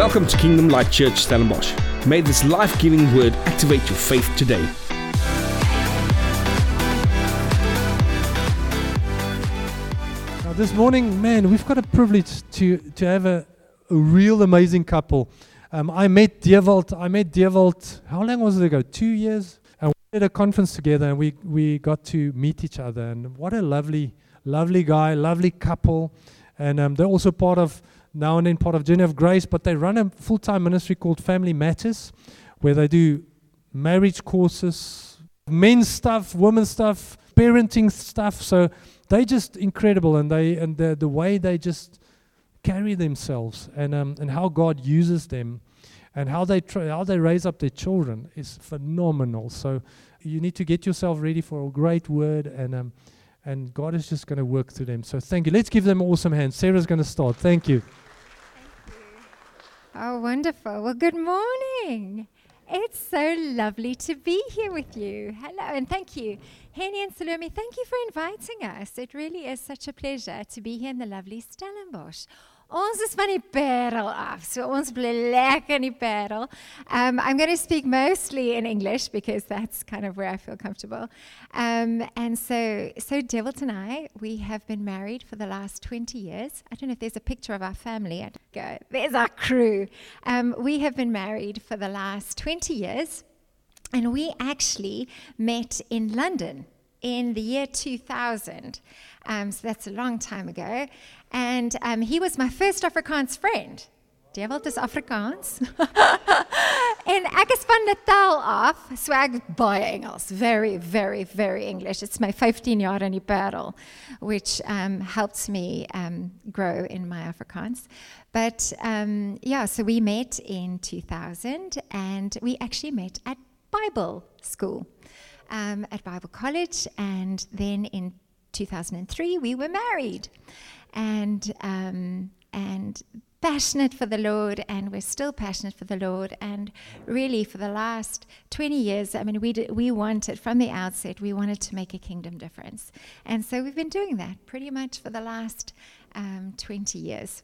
Welcome to Kingdom Light Church Stellenbosch. May this life giving word activate your faith today. Now, this morning, man, we've got a privilege to, to have a, a real amazing couple. Um, I met Dewald, I met Dewald, how long was it ago? Two years? And we did a conference together and we, we got to meet each other. And what a lovely, lovely guy, lovely couple. And um, they're also part of, now and then part of Journey of Grace, but they run a full time ministry called Family Matters, where they do marriage courses, men's stuff, women's stuff, parenting stuff. So they're just incredible, and they and the the way they just carry themselves, and um, and how God uses them, and how they tr- how they raise up their children is phenomenal. So you need to get yourself ready for a great word, and um, and God is just going to work through them. So thank you. Let's give them awesome hands. Sarah's going to start. Thank you. Oh, wonderful. Well, good morning. It's so lovely to be here with you. Hello, and thank you. Henny and Salome, thank you for inviting us. It really is such a pleasure to be here in the lovely Stellenbosch. Ons is van die af. So ons bly lekker in die. Um, I'm going to speak mostly in English because that's kind of where I feel comfortable. Um, and so, so Dewald and I, we have been married for the last 20 years. I don't know if there's a picture of our family. Go, there's our crew. Um, we have been married for the last 20 years. And we actually met in London in the year 2000. Um, so that's a long time ago. And um, he was my first Afrikaans friend. Dewald is Afrikaans. en ek is van Natal af, so ek baie Engels. Very, very, very English. It's my 15 jaar in die Parel, which um, helps me um, grow in my Afrikaans. But um, yeah, so we met in 2000 and we actually met at Bible school, um, at Bible college. And then in 2003, we were married. And, um, and passionate for the Lord, and we're still passionate for the Lord. And really, for the last 20 years, I mean, we, did, we wanted, from the outset, we wanted to make a kingdom difference. And so we've been doing that pretty much for the last um, 20 years.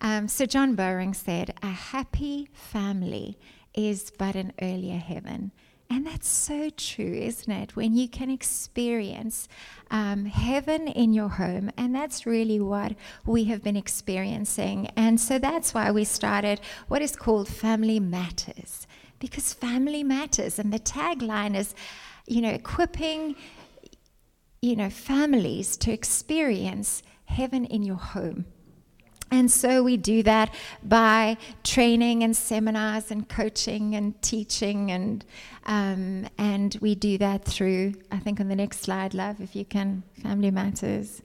Um, so John Bowring said, A happy family is but an earlier heaven. And that's so true, isn't it? When you can experience um, heaven in your home. And that's really what we have been experiencing. And so that's why we started what is called Family Matters, because family matters. And the tagline is, you know, equipping, you know, families to experience heaven in your home. And so we do that by training and seminars and coaching and teaching, and um, and we do that through. I think on the next slide, love, if you can, Family Matters.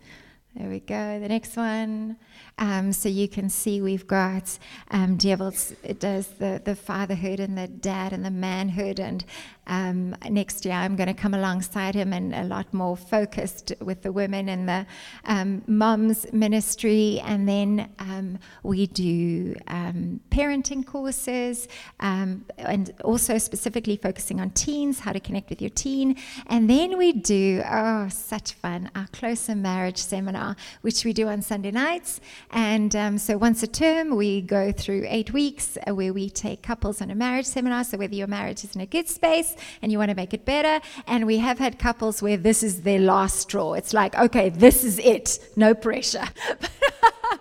There we go. The next one. Um, so you can see we've got um, Dewald it does the, the fatherhood and the dad and the manhood. And um, next year I'm going to come alongside him and a lot more focused with the women and the um, moms ministry. And then um, we do um, parenting courses and also specifically focusing on teens, how to connect with your teen. And then we do, oh, such fun, our closer marriage seminar, which we do on Sunday nights. And um, so once a term, we go through eight weeks uh, where we take couples on a marriage seminar. So whether your marriage is in a good space and you want to make it better, and we have had couples where this is their last straw. It's like, okay, this is it, no pressure.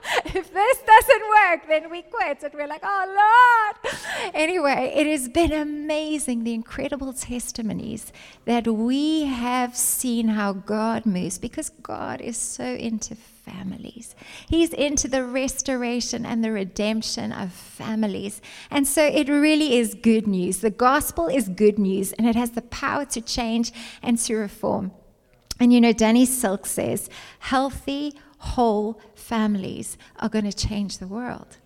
if this doesn't work, then we quit. And we're like, oh, Lord. Anyway, it has been amazing the incredible testimonies that we have seen how God moves because God is so into families. He's into the restoration and the redemption of families. And so it really is good news. The gospel is good news and it has the power to change and to reform. And you know, Danny Silk says, healthy, whole families are going to change the world.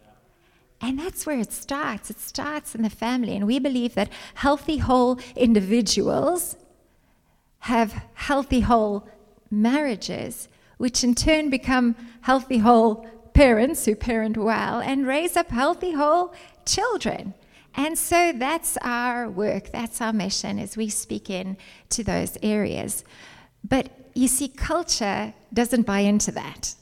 And that's where it starts. It starts in the family. And we believe that healthy, whole individuals have healthy, whole marriages, which in turn become healthy, whole parents who parent well and raise up healthy, whole children. And so that's our work, that's our mission as we speak in to those areas. But you see, culture doesn't buy into that,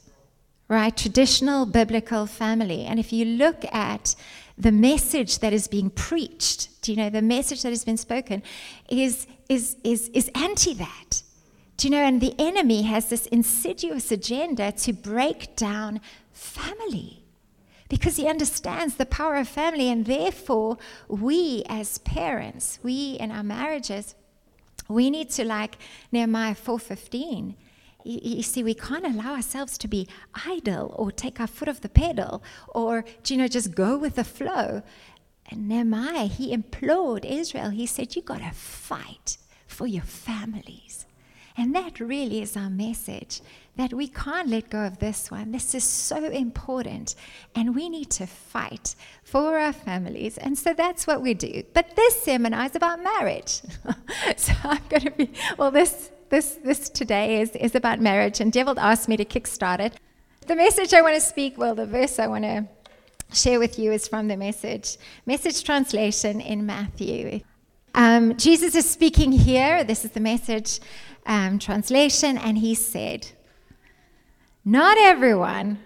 right? Traditional biblical family. And if you look at the message that is being preached, do you know, the message that has been spoken is, is, is, is anti that. Do you know, and the enemy has this insidious agenda to break down family because he understands the power of family, and therefore, we as parents, we in our marriages, we need to like Nehemiah 4:15 you, you, see, we can't allow ourselves to be idle or take our foot off the pedal or, you know, just go with the flow. And Nehemiah, he implored Israel, he said, You got to fight for your families. And that really is our message that we can't let go of this one. This is so important. And we need to fight for our families. And so that's what we do. But this seminar is about marriage. so I'm going to be, well, this this, this today is, is about marriage, and Dewald asked me to kickstart it. The message I want to speak, well, the verse I want to share with you is from the message, message translation in Matthew. Um, Jesus is speaking here. This is the message um, translation, and he said, Not everyone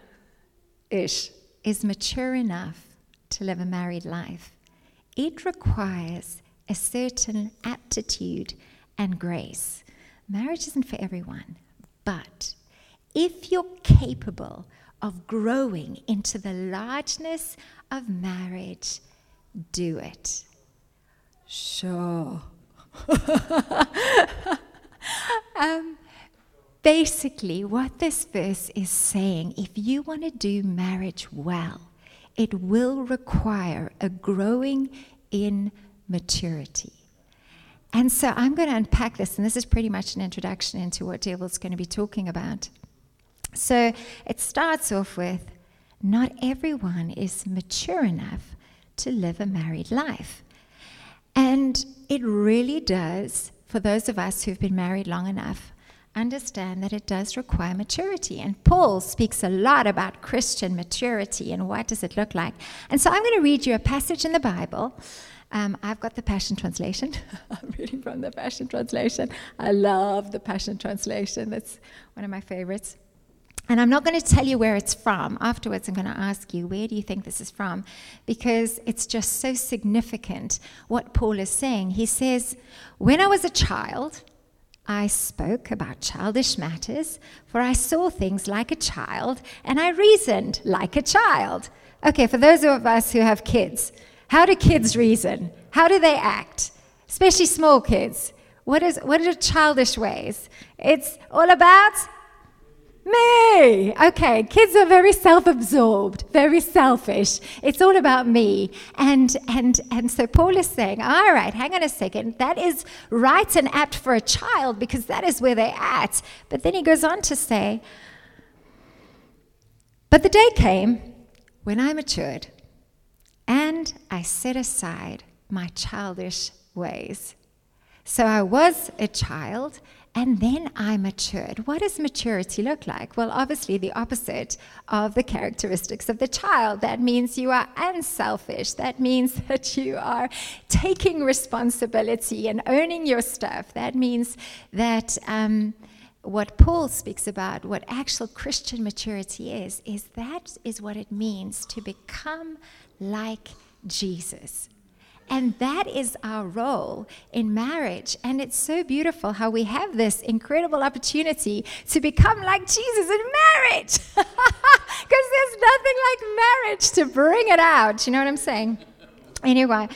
ish, is mature enough to live a married life. It requires a certain aptitude and grace marriage isn't for everyone, but if you're capable of growing into the largeness of marriage, do it. Sure. um, basically, what this verse is saying, if you want to do marriage well, it will require a growing in maturity. And so I'm going to unpack this, and this is pretty much an introduction into what Dewald's going to be talking about. So it starts off with not everyone is mature enough to live a married life. And it really does, for those of us who've been married long enough, understand that it does require maturity. And Paul speaks a lot about Christian maturity and what does it look like. And so I'm going to read you a passage in the Bible um, I've got the Passion Translation. I'm reading from the Passion Translation. I love the Passion Translation. That's one of my favorites. And I'm not going to tell you where it's from. Afterwards, I'm going to ask you, where do you think this is from? Because it's just so significant what Paul is saying. He says, When I was a child, I spoke about childish matters, for I saw things like a child, and I reasoned like a child. Okay, for those of us who have kids, how do kids reason? How do they act? Especially small kids. What, is, what are childish ways? It's all about me. Okay, kids are very self-absorbed, very selfish. It's all about me. And and and so Paul is saying, all right, hang on a second. That is right and apt for a child because that is where they're at. But then he goes on to say, but the day came when I matured and I set aside my childish ways. So I was a child and then I matured. What does maturity look like? Well, obviously, the opposite of the characteristics of the child. That means you are unselfish. That means that you are taking responsibility and owning your stuff. That means that. Um, what Paul speaks about, what actual Christian maturity is, is that is what it means to become like Jesus. And that is our role in marriage. And it's so beautiful how we have this incredible opportunity to become like Jesus in marriage. Because there's nothing like marriage to bring it out. You know what I'm saying? Anyway,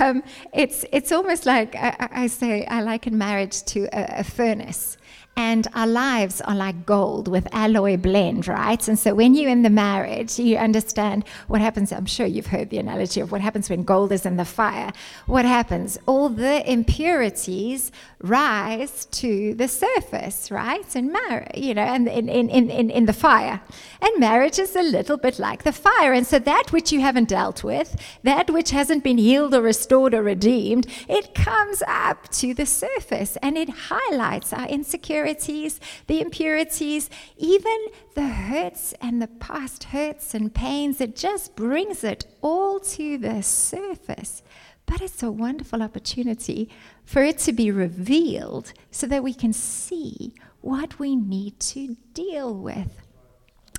um, it's, it's almost like I, I, say I liken marriage to a, a furnace and our lives are like gold with alloy blend, right? And so when you're in the marriage, you understand what happens. I'm sure you've heard the analogy of what happens when gold is in the fire. What happens? All the impurities rise to the surface, right? And marriage, you know, and in, in, in, in the fire. And marriage is a little bit like the fire. And so that which you haven't dealt with, that which hasn't been healed or restored or redeemed, it comes up to the surface and it highlights our insecurity insecurities, the impurities, even the hurts and the past hurts and pains. It just brings it all to the surface. But it's a wonderful opportunity for it to be revealed so that we can see what we need to deal with.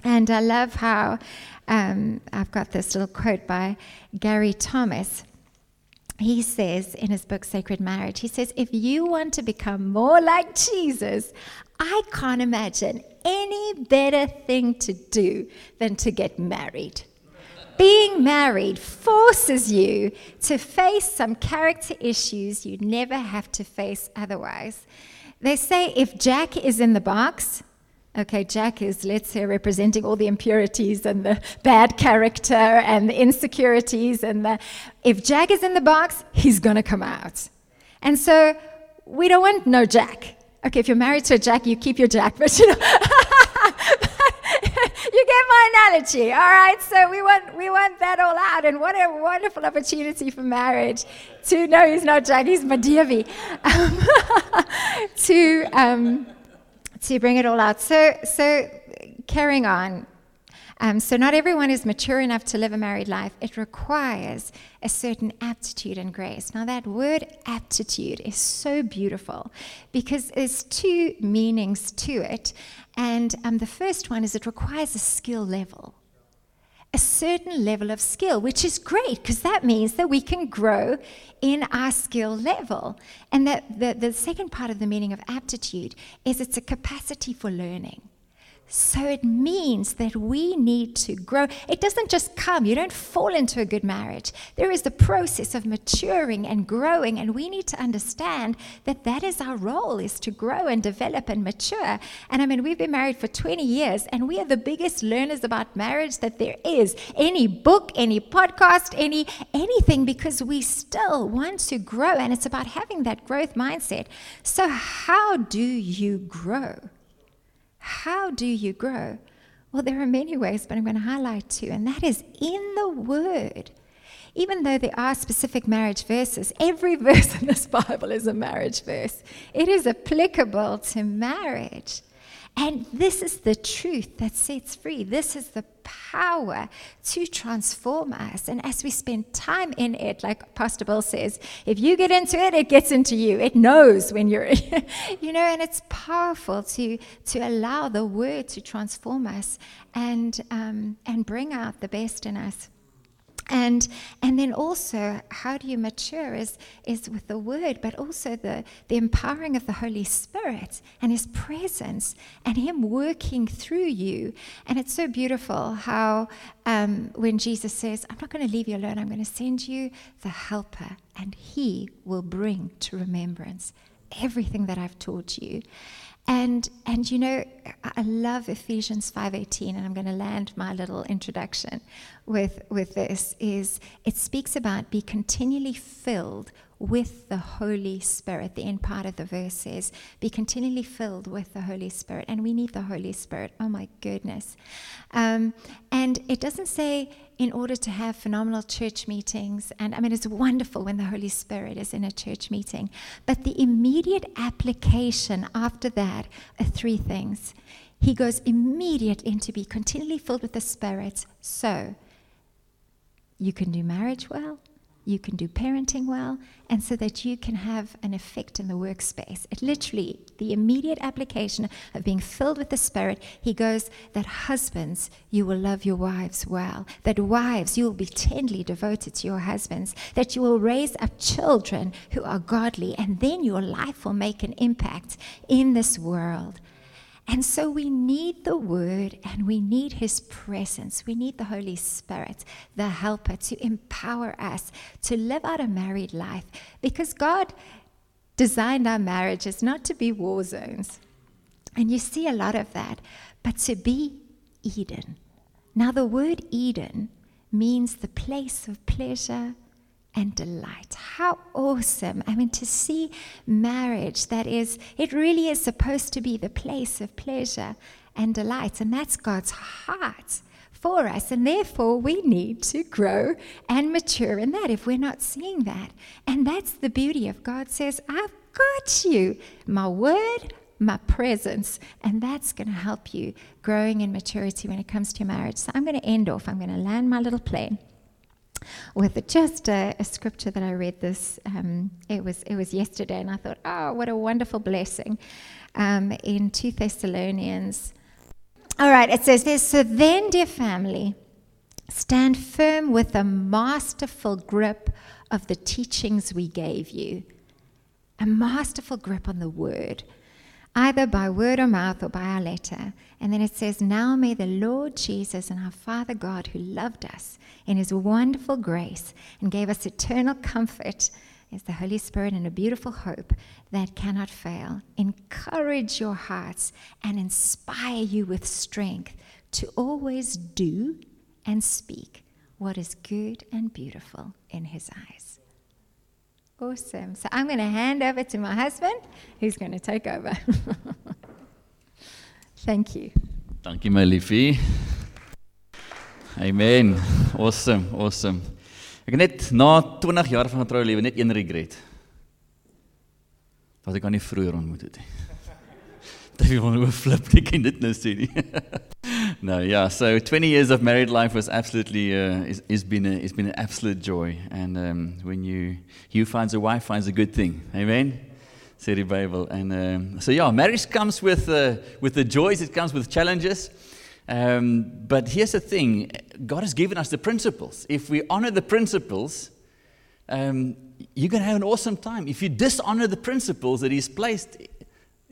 And I love how um, I've got this little quote by Gary Thomas. He says in his book Sacred Marriage, he says, If you want to become more like Jesus, I can't imagine any better thing to do than to get married. Being married forces you to face some character issues you never have to face otherwise. They say if Jack is in the box, Okay, Jack is, let's say, representing all the impurities and the bad character and the insecurities. And the, if Jack is in the box, he's going to come out. And so we don't want no Jack. Okay, if you're married to a Jack, you keep your Jack, but you know. you get my analogy, all right? So we want we want that all out, and what a wonderful opportunity for marriage to no, he's not Jack, he's Madiavi, um, to um, to bring it all out. So, so carrying on. Um, so, not everyone is mature enough to live a married life. It requires a certain aptitude and grace. Now, that word aptitude is so beautiful because there's two meanings to it. And um, the first one is it requires a skill level a certain level of skill, which is great because that means that we can grow in our skill level. And that the, the second part of the meaning of aptitude is it's a capacity for learning. So it means that we need to grow. It doesn't just come, you don't fall into a good marriage. There is the process of maturing and growing, and we need to understand that that is our role is to grow and develop and mature. And I mean, we've been married for 20 years, and we are the biggest learners about marriage that there is. Any book, any podcast, any anything, because we still want to grow, and it's about having that growth mindset. So, how do you grow? How do you grow? Well, there are many ways, but I'm going to highlight two, and that is in the Word. Even though there are specific marriage verses, every verse in this Bible is a marriage verse. It is applicable to marriage. And this is the truth that sets free. This is the power to transform us. And as we spend time in it, like Pastor Bill says, if you get into it, it gets into you. It knows when you're, you know, and it's powerful to to allow the Word to transform us and um, and bring out the best in us and and then also how do you mature is is with the word but also the the empowering of the holy spirit and his presence and him working through you. And it's so beautiful how um, when jesus says i'm not going to leave you alone i'm going to send you the helper and he will bring to remembrance everything that i've taught you and and you know, I love Ephesians 5:18, and I'm going to land my little introduction with with this. Is it speaks about be continually filled with the Holy Spirit. The end part of the verse says, Be continually filled with the Holy Spirit. And we need the Holy Spirit. Oh my goodness. Um, and it doesn't say in order to have phenomenal church meetings. And I mean, it's wonderful when the Holy Spirit is in a church meeting. But the immediate application after that are three things. He goes immediate into be continually filled with the Spirit. So you can do marriage well you can do parenting well, and so that you can have an effect in the workspace. It literally, the immediate application of being filled with the Spirit, he goes that husbands, you will love your wives well, that wives, you will be tenderly devoted to your husbands, that you will raise up children who are godly, and then your life will make an impact in this world. And so we need the Word and we need His presence. We need the Holy Spirit, the helper, to empower us to live out a married life because God designed our marriages not to be war zones. And you see a lot of that, but to be Eden. Now, the word Eden means the place of pleasure, and delight. How awesome. I mean, to see marriage that is, it really is supposed to be the place of pleasure and delight. And that's God's heart for us. And therefore, we need to grow and mature in that if we're not seeing that. And that's the beauty of God says, I've got you. My word, my presence. And that's going to help you growing in maturity when it comes to your marriage. So I'm going to end off. I'm going to land my little plane with just a, a, scripture that I read this. Um, it was it was yesterday, and I thought, oh, what a wonderful blessing. Um, in two Thessalonians All right, it says this. So then, dear family, stand firm with a masterful grip of the teachings we gave you. A masterful grip on the word, either by word or mouth or by our letter. And then it says, Now may the Lord Jesus and our Father God, who loved us in his wonderful grace and gave us eternal comfort, is the Holy Spirit and a beautiful hope that cannot fail. Encourage your hearts and inspire you with strength to always do and speak what is good and beautiful in His eyes. Awesome. So I'm going to hand over to my husband, who's going to take over. Thank you. Dankie my liefie. Amen. Awesome, awesome. Ek het net na 20 jaar van getroue lewe net een regret. Dat ek aan nie vroeër ontmoet het nie. Dat jy gewoon oorflip, ek kan dit nou sê nie. no, yeah. So 20 years of married life was absolutely uh, is, is been a, it's been an absolute joy. And um, when you you finds a wife finds a good thing. Amen. The Bible. And um, so yeah, marriage comes with uh, with the joys. It comes with challenges. Um, but here's the thing God has given us the principles. If we honor the principles, um, you're going to have an awesome time. If you dishonor the principles that He's placed,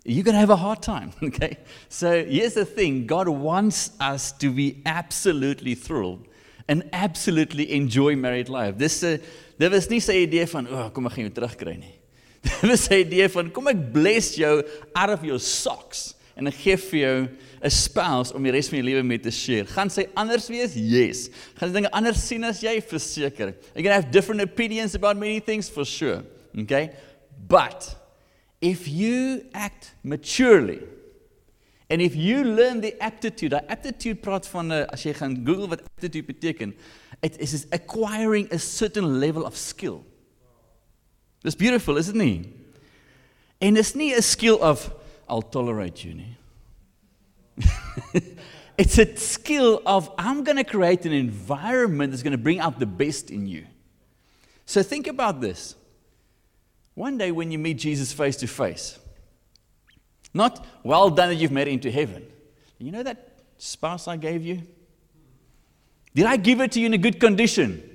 you're going to have a hard time. Okay? So here's the thing God wants us to be absolutely thrilled and absolutely enjoy married life. Dis 'n uh, dit was nie sy idee van, "O, oh, kom ek gaan jou terugkry nie." Dit was sy idee van, "Kom ek bless jou out of your socks." en ek gee vir jou 'n spouse om die res van jou lewe mee te share. Gaan sy anders wees? Yes. Gaan sy dinge anders sien as jy? Verseker. You're going to have different opinions about many things for sure. Okay? But if you act maturely and if you learn the aptitude, aptitude praat van 'n uh, as jy gaan Google wat aptitude beteken, it is acquiring a certain level of skill. It's beautiful, isn't it? En is nie 'n skill of I'll tolerate you. it's a skill of I'm going to create an environment that's going to bring out the best in you. So think about this. One day when you meet Jesus face to face, not well done that you've made it into heaven. You know that spouse I gave you? Did I give it to you in a good condition?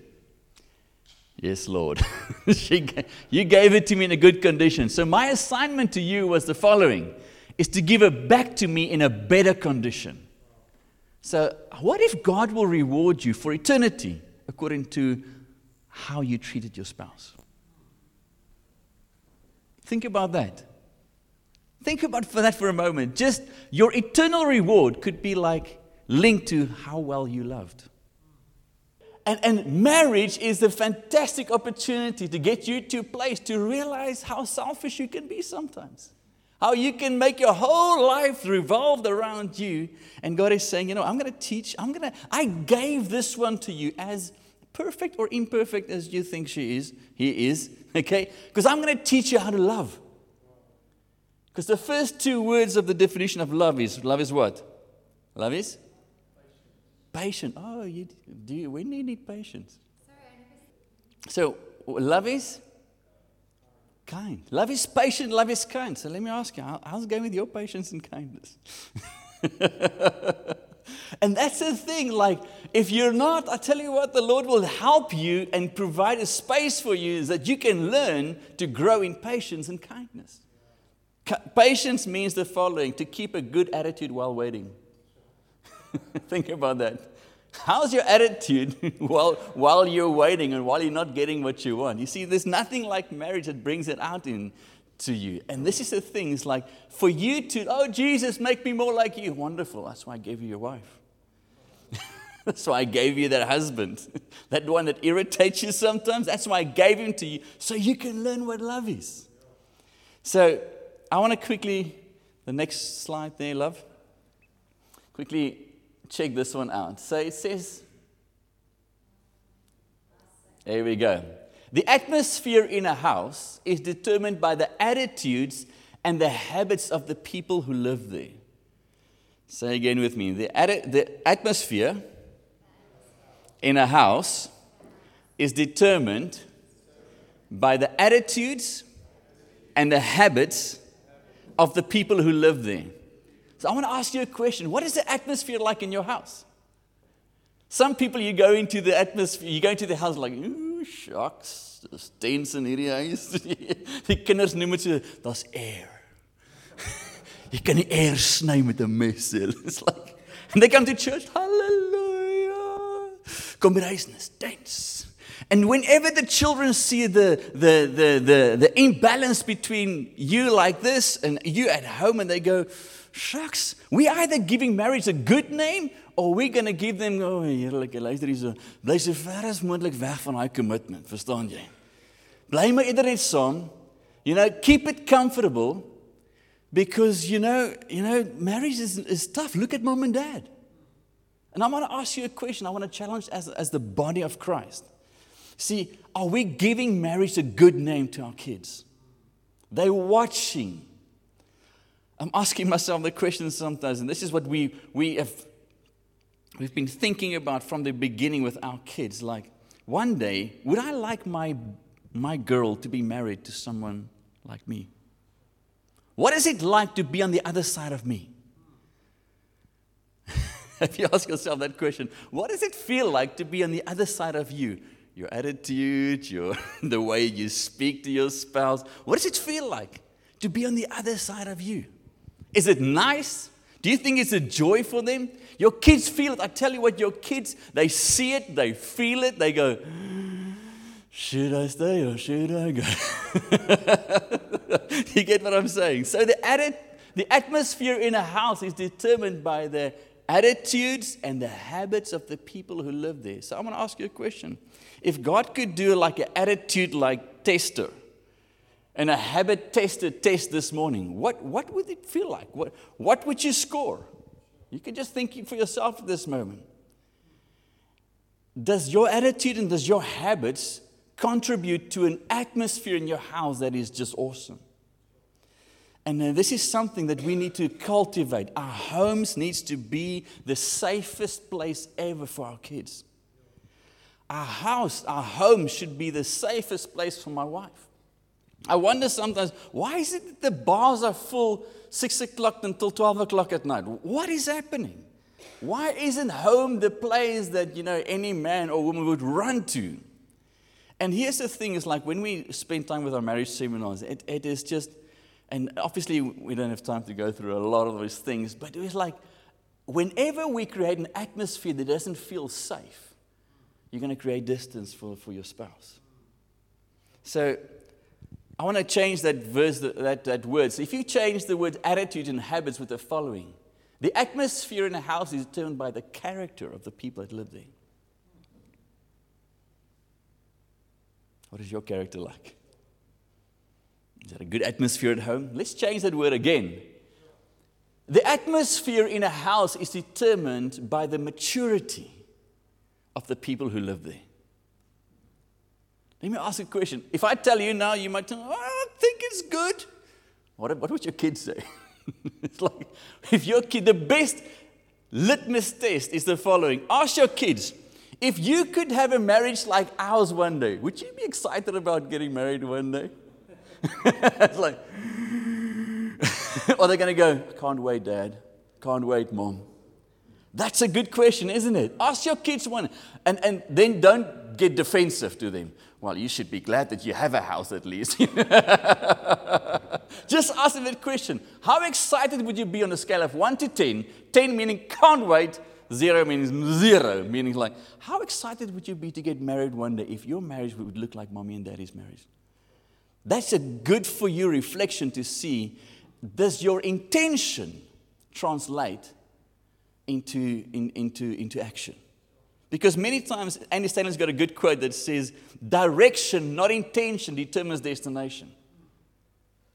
Yes, Lord. you gave it to me in a good condition. So, my assignment to you was the following is to give it back to me in a better condition. So, what if God will reward you for eternity according to how you treated your spouse? Think about that. Think about for that for a moment. Just your eternal reward could be like linked to how well you loved. And, and marriage is a fantastic opportunity to get you to a place to realize how selfish you can be sometimes. How you can make your whole life revolved around you. And God is saying, you know, I'm to teach, I'm to, I gave this one to you as perfect or imperfect as you think she is, he is, okay? Because I'm going to teach you how to love. Because the first two words of the definition of love is love is what? Love is Patient. Oh, you, do you, when do you need patience? So, love is kind. Love is patient, love is kind. So, let me ask you, how, how's it going with your patience and kindness? and that's the thing, like, if you're not, I tell you what, the Lord will help you and provide a space for you that you can learn to grow in patience and kindness. Patience means the following to keep a good attitude while waiting. Think about that. How's your attitude while, while you're waiting and while you're not getting what you want? You see, there's nothing like marriage that brings it out in to you. And this is the thing, it's like for you to, oh, Jesus, make me more like you. Wonderful. That's why I gave you your wife. That's why I gave you that husband. that one that irritates you sometimes. That's why I gave him to you. So you can learn what love is. So I want to quickly, the next slide there, love. Quickly check this one out. So it says, there we go. The atmosphere in a house is determined by the attitudes and the habits of the people who live there. Say again with me. The, the atmosphere in a house is determined by the attitudes and the habits of the people who live there. So I want to ask you a question. What is the atmosphere like in your house? Some people you go into the atmosphere, you go into the house like, ooh, shucks, dis tense in hierdie huis. Die kinders noem dit so, daar's air. jy kan die air sny met 'n mes. It's like and they come to church, hallelujah. Huis, it's tense. And whenever the children see the, the, the, the, the imbalance between you like this and you at home, and they go, shucks, we either giving marriage a good name or we're going to give them, oh, heerlijke, luister hier so, bly so ver as moontlik weg van daai commitment, verstaan jy? Bly maar eerder net saam. You know, keep it comfortable because you know, you know, marriage is, is tough. Look at mom and dad. And I want to ask you a question. I want to challenge as, as the body of Christ. See, are we giving marriage a good name to our kids? They're watching. I'm asking myself the question sometimes, and this is what we, we have we've been thinking about from the beginning with our kids. Like, one day, would I like my, my girl to be married to someone like me? What is it like to be on the other side of me? if you ask yourself that question, what does it feel like to be on the other side of you? your attitude, your, the way you speak to your spouse. What does it feel like to be on the other side of you? Is it nice? Do you think it's a joy for them? Your kids feel it. I tell you what, your kids, they see it, they feel it, they go, should I stay or should I go? you get what I'm saying? So the, atti- the atmosphere in a house is determined by the attitudes and the habits of the people who live there. So I'm going to ask you a question. If God could do like an attitude like tester and a habit tester test this morning, what, what would it feel like? What, what would you score? You can just think for yourself at this moment. Does your attitude and does your habits contribute to an atmosphere in your house that is just awesome? And uh, this is something that we need to cultivate. Our homes needs to be the safest place ever for our kids. Our house, our home should be the safest place for my wife. I wonder sometimes, why is it that the bars are full 6 o'clock until 12 o'clock at night? What is happening? Why isn't home the place that, you know, any man or woman would run to? And here's the thing, is like when we spend time with our marriage seminars, it, it is just, and obviously we don't have time to go through a lot of those things, but it was like, whenever we create an atmosphere that doesn't feel safe, you're going to create distance for, for your spouse. So I want to change that verse, that, that word. So if you change the word attitude and habits with the following the atmosphere in a house is determined by the character of the people that live there. What is your character like? Is that a good atmosphere at home? Let's change that word again. The atmosphere in a house is determined by the maturity of the people who live there. Let me ask a question. If I tell you now, you might think, oh, I think it's good. What, what would your kids say? it's like, if your kid, the best litmus test is the following ask your kids, if you could have a marriage like ours one day, would you be excited about getting married one day? it's like, or they're going to go, can't wait, dad. Can't wait, mom. That's a good question, isn't it? Ask your kids one, and, and then don't get defensive to them. Well, you should be glad that you have a house at least. Just ask them that question. How excited would you be on a scale of 1 to 10? 10 meaning can't wait, 0 means zero, meaning like, how excited would you be to get married one day if your marriage would look like mommy and daddy's marriage? That's a good for you reflection to see does your intention translate into, in, into, into action. Because many times, Andy Stanley's got a good quote that says, direction, not intention, determines destination.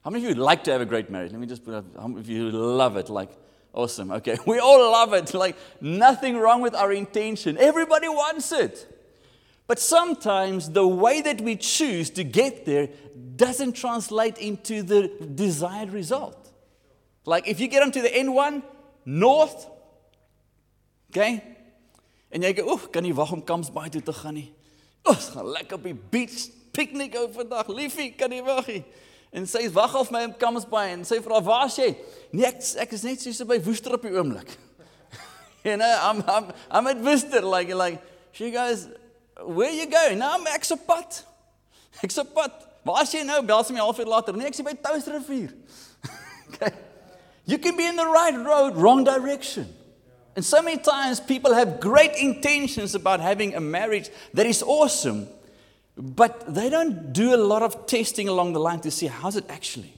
How many of you would like to have a great marriage? Let me just put up, how many of you love it? Like, awesome. Okay, we all love it. Like, nothing wrong with our intention. Everybody wants it. But sometimes the way that we choose to get there doesn't translate into the desired result. Like, if you get onto the N1, north, Okay? En jy gou, "Oef, kan nie wag om Kampsbaai toe te gaan nie. Ons gaan lekker op die beach piknik hou vandag. Liefie, kan nie wag nie." En sy wag al vir my in Kamsbaai en sy vra waar's jy? Nee, ek ek is net so so by Woester op die oomblik. you know, I'm I'm I'm at Woester like like she goes, "Where you going?" Nou, I'm ek's op pad. Ek's op pad. Waar's jy nou? Bel sy halfuur later. Nee, ek is by Touwsrivier. okay. You can be in the right road, wrong direction. And so many times people have great intentions about having a marriage that is awesome, but they don't do a lot of testing along the line to see how's it actually.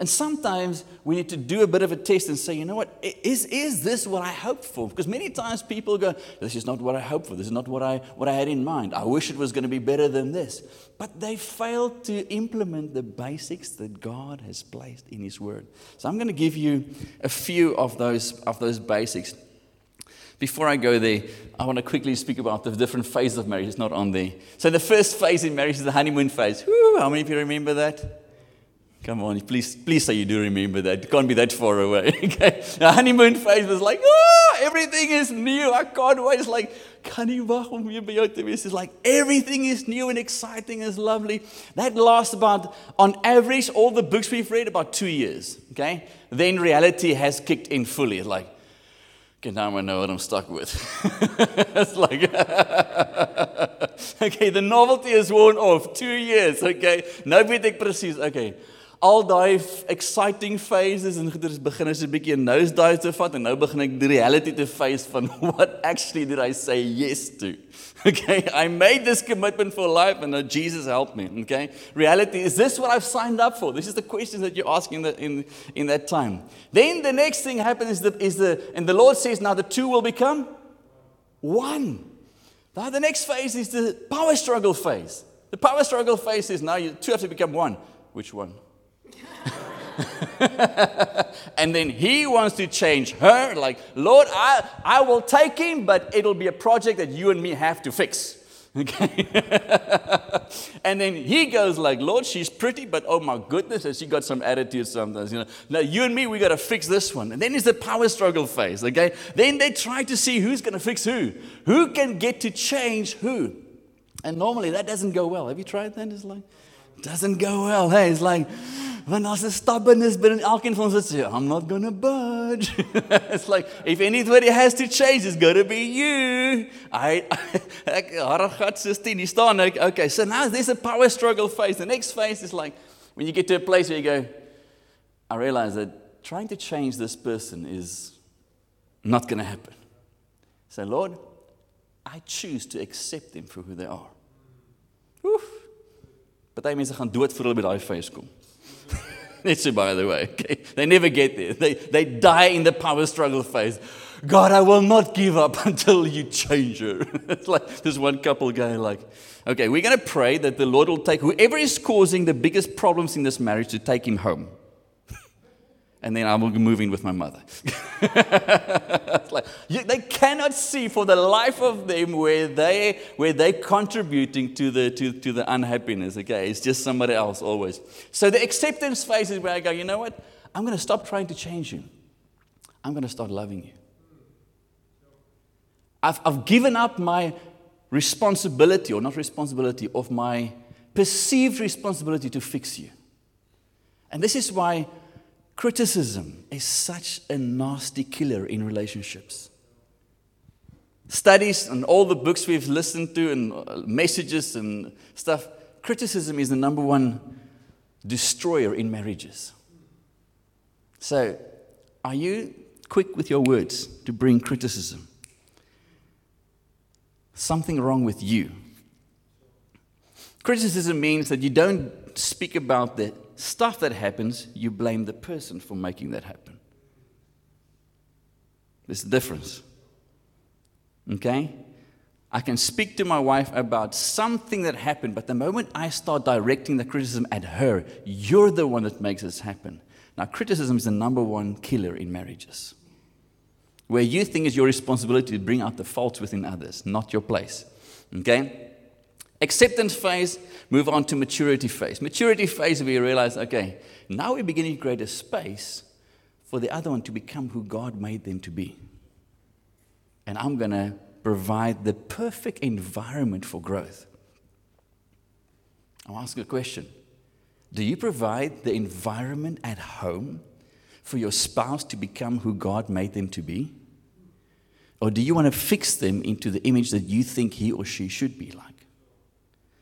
And sometimes we need to do a bit of a test and say, you know what, is, is this what I hoped for? Because many times people go, this is not what I hoped for. This is not what I, what I had in mind. I wish it was going to be better than this. But they failed to implement the basics that God has placed in His Word. So I'm going to give you a few of those, of those basics. Before I go there, I want to quickly speak about the different phases of marriage. It's not on there. So the first phase in marriage is the honeymoon phase. Whew, how many of you remember that? Come on, please, please say you do remember that. It can't be that far away. okay. The honeymoon phase was like, oh, everything is new. I can't wait. It's like, te wees. It's like everything is new and exciting and lovely. That lasts about, on average, all the books we've read, about two years. Okay. Then reality has kicked in fully. It's like, okay, now I know what I'm stuck with. it's like, okay, the novelty is worn off. Two years. Okay. Nou weet ek presies. Okay. Al daai exciting phases en goeders begin as 'n bietjie 'n nose dive te vat en nou begin ek die reality te face van what actually did I say yes to. Okay, I made this commitment for life and now Jesus help me. Okay, reality is this what I've signed up for? This is the questions that you're asking in, the, in, in that time. Then the next thing happens is the, is the, and the Lord says, now the two will become one. Now the next phase is the power struggle phase. The power struggle phase is now you two have to become one. Which one? and then he wants to change her. Like, Lord, I, I will take him, but it'll be a project that you and me have to fix. Okay. and then he goes like, Lord, she's pretty, but oh my goodness, has she got some attitude sometimes? You know, now you and me, we got to fix this one. And then is the power struggle phase. Okay. Then they try to see who's going to fix who, who can get to change who. And normally that doesn't go well. Have you tried that? It's like, doesn't go well. Hey, it's like, want daar's 'n stubbornness binne elkeen van ons I'm not going to budge. it's like if anybody has to change it's going to be you. I ek haragat 16 hier staan ek okay, so now there's a power struggle phase. The next phase is like when you get to a place where you go I realize that trying to change this person is not going to happen. So Lord, I choose to accept them for who they are. Oef. Party mense gaan dood voor hulle by daai phase kom. That's it, by the way. Okay? They never get there. They, they die in the power struggle phase. God, I will not give up until you change her. it's like this one couple going like, okay, we're going to pray that the Lord will take whoever is causing the biggest problems in this marriage to take him home and then I will move in with my mother. like, you, they cannot see for the life of them where they where they're contributing to the to, to the unhappiness. Okay, it's just somebody else always. So the acceptance phase is where I go. You know what? I'm going to stop trying to change you. I'm going to start loving you. I've, I've given up my responsibility, or not responsibility, of my perceived responsibility to fix you. And this is why Criticism is such a nasty killer in relationships. Studies and all the books we've listened to and uh, messages and stuff, criticism is the number one destroyer in marriages. So, are you quick with your words to bring criticism? Something wrong with you. Criticism means that you don't speak about the stuff that happens, you blame the person for making that happen. There's a difference. Okay? I can speak to my wife about something that happened, but the moment I start directing the criticism at her, you're the one that makes this happen. Now, criticism is the number one killer in marriages. Where you think it's your responsibility to bring out the faults within others, not your place. Okay? Acceptance phase, move on to maturity phase. Maturity phase, we realize, okay, now we're beginning to create a space for the other one to become who God made them to be. And I'm going to provide the perfect environment for growth. I'll ask a question Do you provide the environment at home for your spouse to become who God made them to be? Or do you want to fix them into the image that you think he or she should be like?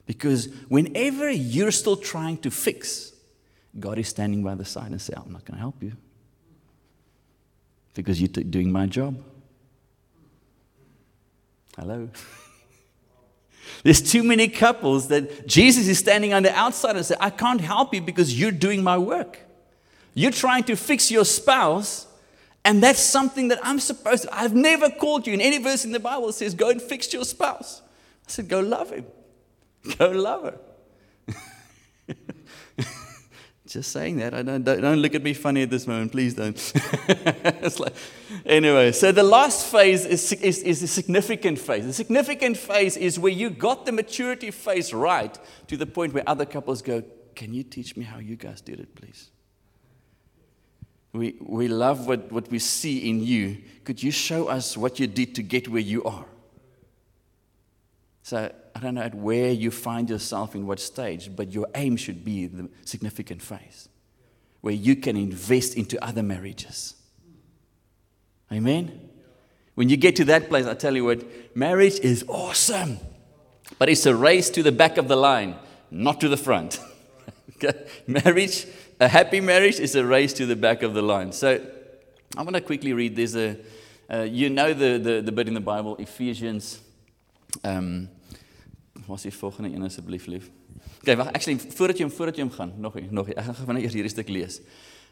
Because whenever you're still trying to fix, God is standing by the side and say, I'm not going to help you. Because you're doing my job. Hello? There's too many couples that Jesus is standing on the outside and say, I can't help you because you're doing my work. You're trying to fix your spouse, and that's something that I'm supposed to. I've never called you in any verse in the Bible says, Go and fix your spouse. I said, Go love him. Go love her. Just saying that. I don't, don't, don't, look at me funny at this moment. Please don't. like, anyway, so the last phase is, is, is the significant phase. The significant phase is where you got the maturity phase right to the point where other couples go, Can you teach me how you guys did it, please? We, we love what, what we see in you. Could you show us what you did to get where you are? So I don't know at where you find yourself in what stage, but your aim should be the significant phase where you can invest into other marriages. Amen? When you get to that place, I tell you what, marriage is awesome, but it's a race to the back of the line, not to the front. Marriage, a happy marriage is a race to the back of the line. So I want to quickly read. There's a, uh, you know the, the, the bit in the Bible, Ephesians. Um, Was die volgende een asseblief lief? Okay, wag, actually voordat jy hom voordat jy hom gaan, nog nog ek gaan gou eers hierdie stuk lees.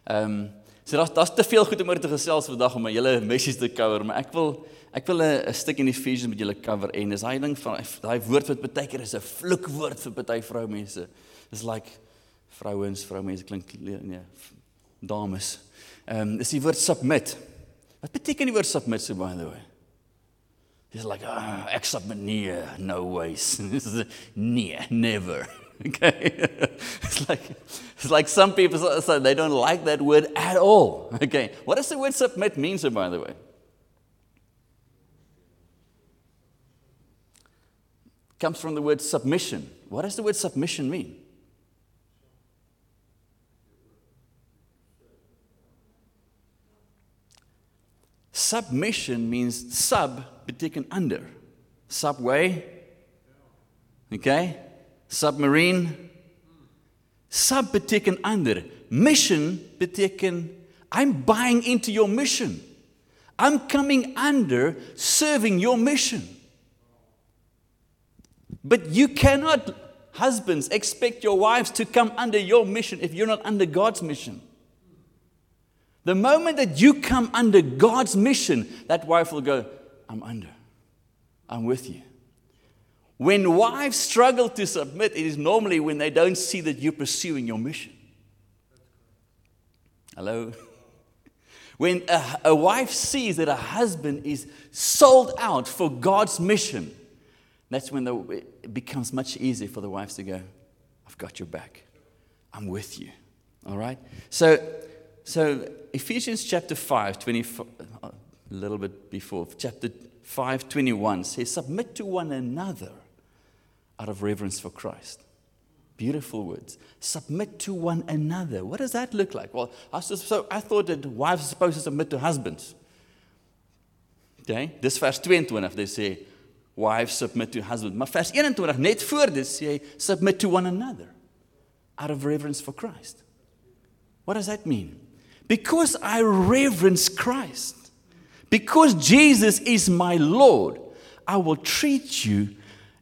Ehm um, so daar's daar's te veel goed om oor te gesels vandag om my hele messies te cover, maar ek wil ek wil 'n stuk in Efesiërs met julle cover en dis daai ding van daai woord wat baie keer is 'n vloekwoord vir baie vroumense. Dis like vrouens, vroumense klink nee, dames. Ehm um, dis die woord submit. Wat beteken die woord submit so by the way? He's like, oh, accept me, no ways. Near, never. Okay, it's like it's like some people they don't like that word at all. Okay, what does the word submit mean? So, by the way, comes from the word submission. What does the word submission mean? Submission means sub beteken under. Subway. Okay? Submarine. Sub beteken under. Mission beteken I'm buying into your mission. I'm coming under serving your mission. But you cannot, husbands, expect your wives to come under your mission if you're not under God's mission. The moment that you come under God's mission, that wife will go, I'm under. I'm with you. When wives struggle to submit, it is normally when they don't see that you're pursuing your mission. Hello? When a, a, wife sees that a husband is sold out for God's mission, that's when the, it becomes much easier for the wives to go, I've got your back. I'm with you. All right? So, so Ephesians chapter 5, 24, a little bit before, chapter 5:21 says submit to one another out of reverence for Christ. Beautiful words. Submit to one another. What does that look like? Well, I so I thought that wives are supposed to submit to husbands. Okay? Dis vers 22 they say wives submit to husbands. Maar vers 21 net voor dit sê submit to one another out of reverence for Christ. What does that mean? Because I reverence Christ. Because Jesus is my Lord, I will treat you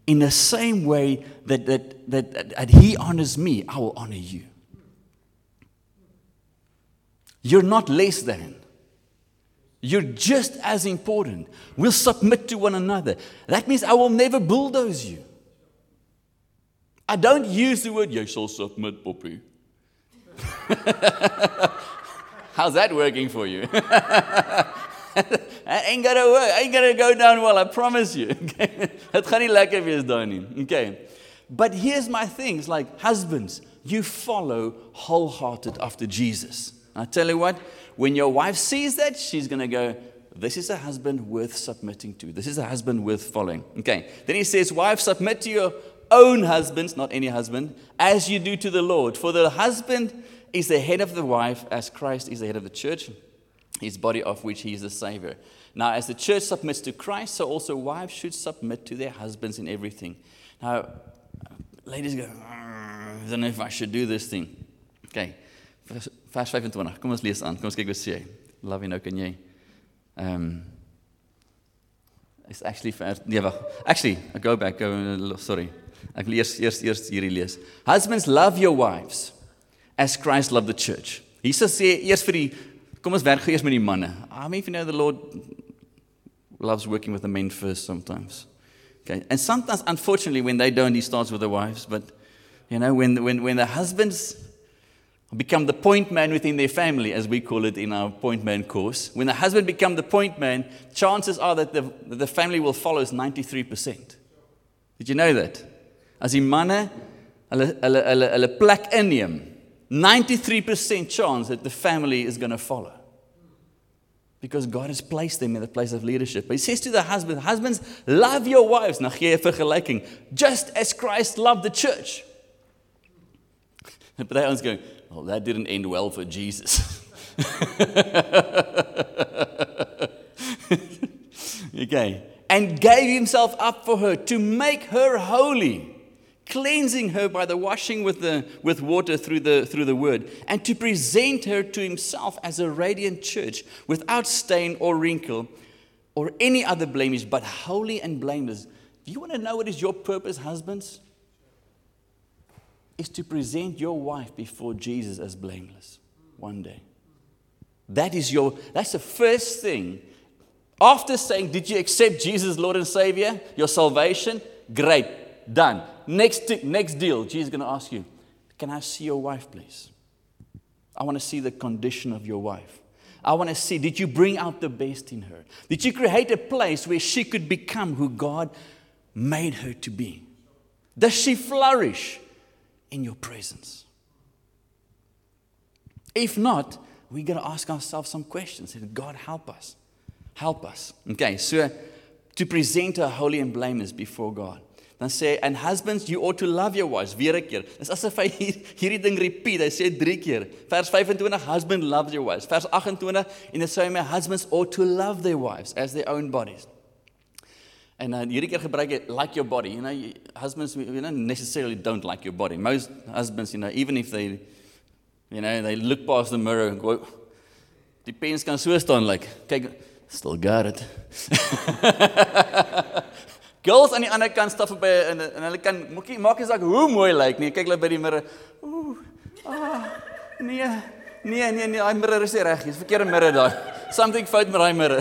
in the same way that, that, that, that He honors me, I will honor you. You're not less than. You're just as important. We'll submit to one another. That means I will never bulldoze you. I don't use the word, you shall submit, Poppy. How's that working for you? ain't gonna work. Ain't gonna go down well. I promise you. Okay? Okay. But here's my thing. It's like husbands, you follow wholehearted after Jesus. I tell you what, when your wife sees that, she's gonna go, this is a husband worth submitting to. This is a husband worth following. Okay. Then he says, wife, submit to your own husbands, not any husband, as you do to the Lord. For the husband is the head of the wife, as Christ is the head of the church, his body of which he is the Savior. Now, as the church submits to Christ, so also wives should submit to their husbands in everything. Now, ladies go, I don't know if I should do this thing. Okay, vers, vers 25. Kom ons lees aan. Kom ons kyk wat sê hy. Love nou kan jy. Um, It's actually vers nee wag. Actually, I go back. Go, sorry. Ek lees eers eers hierdie lees. Husbands love your wives as Christ loved the church. Jesus sê eers vir die kom ons werk eers met die manne. I mean if you know the Lord loves working with the men first sometimes. Okay. And sometimes unfortunately when they don't he starts with the wives, but you know when when when the husbands become the point man within their family, as we call it in our point man course. When the husband becomes the point man, chances are that the, the family will follow is 93%. Did you know that? As die manne hulle hulle hulle hulle plek inneem, 93% chance that the family is going to follow. Because God has placed them in the place of leadership. But he says to the husband, husbands, love your wives. Just as Christ loved the church. But that one's going, well, that didn't end well for Jesus. okay. And gave himself up for her to make her holy, cleansing her by the washing with, the, with water through the, through the word, and to present her to himself as a radiant church without stain or wrinkle or any other blemish, but holy and blameless. Do you want to know what is your purpose, husbands? is to present your wife before Jesus as blameless one day. That is your, that's the first thing. After saying, Did you accept Jesus, Lord and Savior, your salvation? Great, done. Next, next deal, Jesus is going to ask you, Can I see your wife, please? I want to see the condition of your wife. I want to see, did you bring out the best in her? Did you create a place where she could become who God made her to be? Does she flourish? in your presence? If not, we got to ask ourselves some questions. God, help us. Help us. Okay, so to present her holy and blameless before God. Dan sê and husbands you ought to love your wives weer 'n keer. Dis asof hy hier, hierdie ding repeat. Hy sê drie keer. Vers 25 husband loves your wives. Vers 28 en dit sê my husbands ought to love their wives as their own bodies. En uh, hierdie keer gebruik jy like your body. You know, husbands you know necessarily don't like your body. Most husbands, you know, even if they you know, they look past the mirror and go die pens kan so staan like kyk still got it. Girls aan die ander kant stap verby en en hulle kan maakie maak as ek hoe mooi lyk nie. Kyk hulle by die mirror. Ooh. Ah. Nee. Nee, nee, nee, daai mirror is nie reg nie. Dis verkeerde mirror daai. Something fout met daai mirror.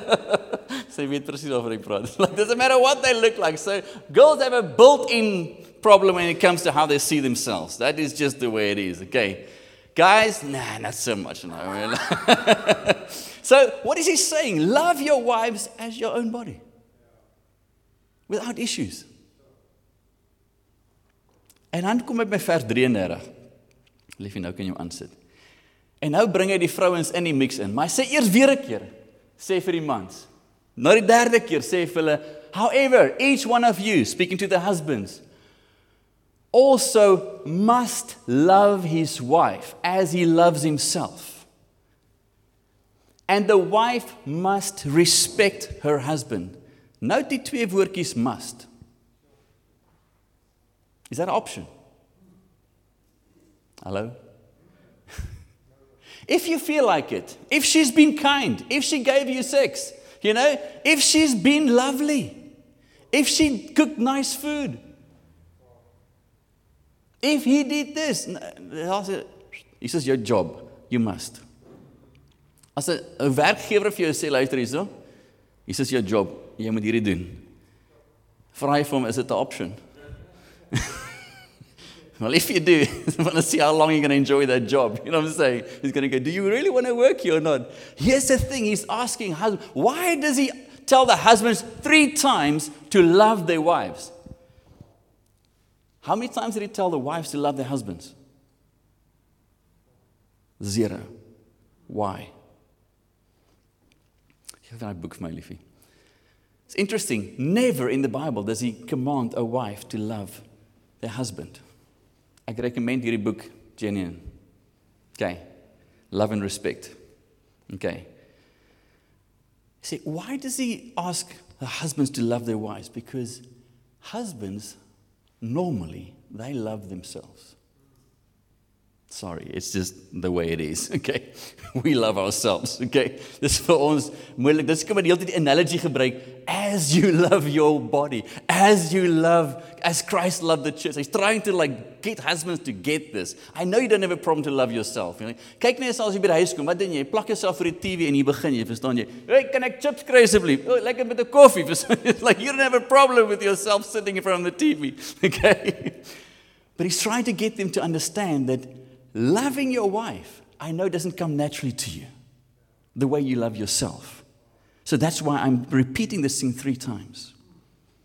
Sy weet presies waaroor ek praat. Like doesn't matter what they look like. So girls have a built-in problem when it comes to how they see themselves. That is just the way it is. Okay. Guys, nah, not so much. No. so what is he saying? Love your wives as your own body. Without issues. En dan kom ek by vers 33. Liefie, nou kan jy aansit. En nou bring hy die vrouens in die mix in. Maar hy sê eers weer 'n keer, sê vir die mans. Nou die derde keer sê vir hulle, however, each one of you speaking to the husbands also must love his wife as he loves himself. And the wife must respect her husband. Nou die twee woordjies must. Is that an option? Hallo? if you feel like it, if she's been kind, if she gave you sex, you know, if she's been lovely, if she cooked nice food, if he did this, he says, Your job, you must. As 'n werkgewer vir jou sê luister hierso, he says your job, jy moet hierdie doen. Vra hy vir hom, is dit 'n option? well, if you do, I want to see how long you're going to enjoy that job. You know what I'm saying? He's going to go, Do you really want to work here or not? Here's the thing he's asking, why does he tell the husbands three times to love their wives? How many times did he tell the wives to love their husbands? Zero. Why? Geef my boek vir my liefie. It's interesting. Never in the Bible does he command a wife to love their husband. Ek recommend hierdie book, genuine. Okay. Love and respect. Okay. See, why does he ask the husbands to love their wives? Because husbands normally they love themselves. Sorry, it's just the way it is. Okay. We love ourselves. Okay. Dis vir ons moeilik. Dis kom 'n hele tyd die analogy gebruik as you love your body, as you love as Christ loved the church. He's trying to like get husbands to get this. I know you don't have a problem to love yourself. You know? Kyk net as jy by die huis kom, wat doen? Jy plak jouself vir die TV en jy begin, jy verstaan jy? Hey, kan ek chips kry asseblief? Oh, lekker met 'n koffie. It's like you don't have a problem with yourself sitting in front of the TV. Okay. But he's trying to get them to understand that loving your wife, I know doesn't come naturally to you the way you love yourself. So that's why I'm repeating this thing three times.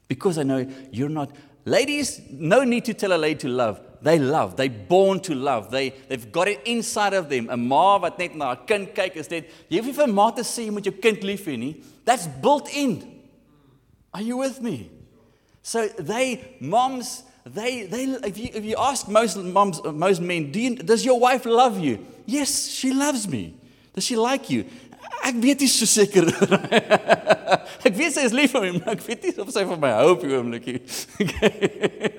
Because I know you're not. Ladies, no need to tell a lady to love. They love. They're born to love. They, they've got it inside of them. 'n Ma wat net na 'n kind kyk is net jy hoef nie vir ma te sê jy moet jou kind lief hê nie. That's built in. Are you with me? So they moms they, they, if, you, if you ask most moms, most men, do you, does your wife love you? Yes, she loves me. Does she like you? Ek weet nie so seker. ek weet sy is lief vir my, maar ek weet nie of sy vir my hou op die oomblikie. Okay.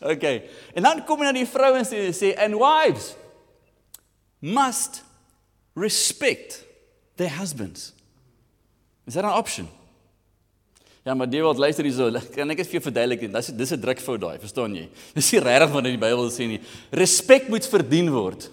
okay. En dan kom jy na die vrouens en sê and wives must respect their husbands. Is that an option? Ja, maar Dewald, luister hierso. Kan ek dit vir jou verduidelik? Dis dis 'n drukfout daai, verstaan jy? Dis nie regtig wat in die Bybel sê nie. Respek moet verdien word.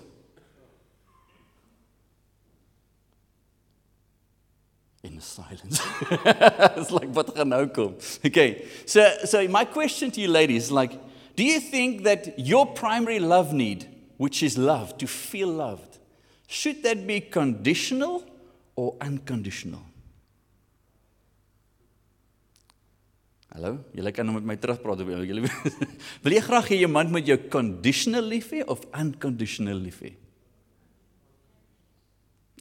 In silence. It's like wat gaan nou kom? Okay. So so my question to you ladies like do you think that your primary love need, which is love, to feel loved, should that be conditional or unconditional? Hallo, julle kan nou met my terugpraat of julle wil jy graag hê jou man moet jou conditional lief hê of unconditional lief hê?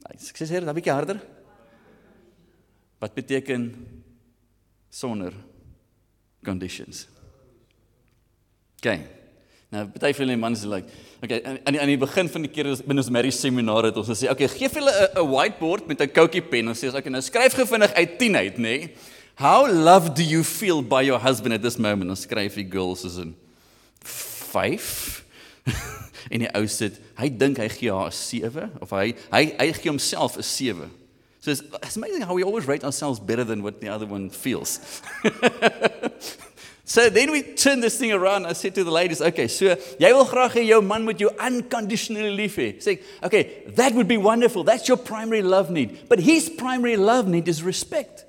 Ek sê dan 'n bietjie harder. Wat beteken sonder conditions? OK. Nou, baie van die mans is like, okay, aan aan die begin van die keer as binne ons marriage seminar het ons gesê, okay, gee vir hulle 'n whiteboard met 'n koutjie pen en sê, okay, nou skryf gou vinnig uit 10 uit, nê? Nee? How loved do you feel by your husband at this moment? Dan skryf die girls is in 5. en die ou sit, hy dink hy gee haar 'n 7 of hy hy hy gee homself 'n 7. So it's, it's amazing how we always rate ourselves better than what the other one feels. so then we turn this thing around. I said to the ladies, okay, so jy wil graag hê jou man moet jou unconditionally lief hê. Say, okay, that would be wonderful. That's your primary love need. But his primary love need is respect.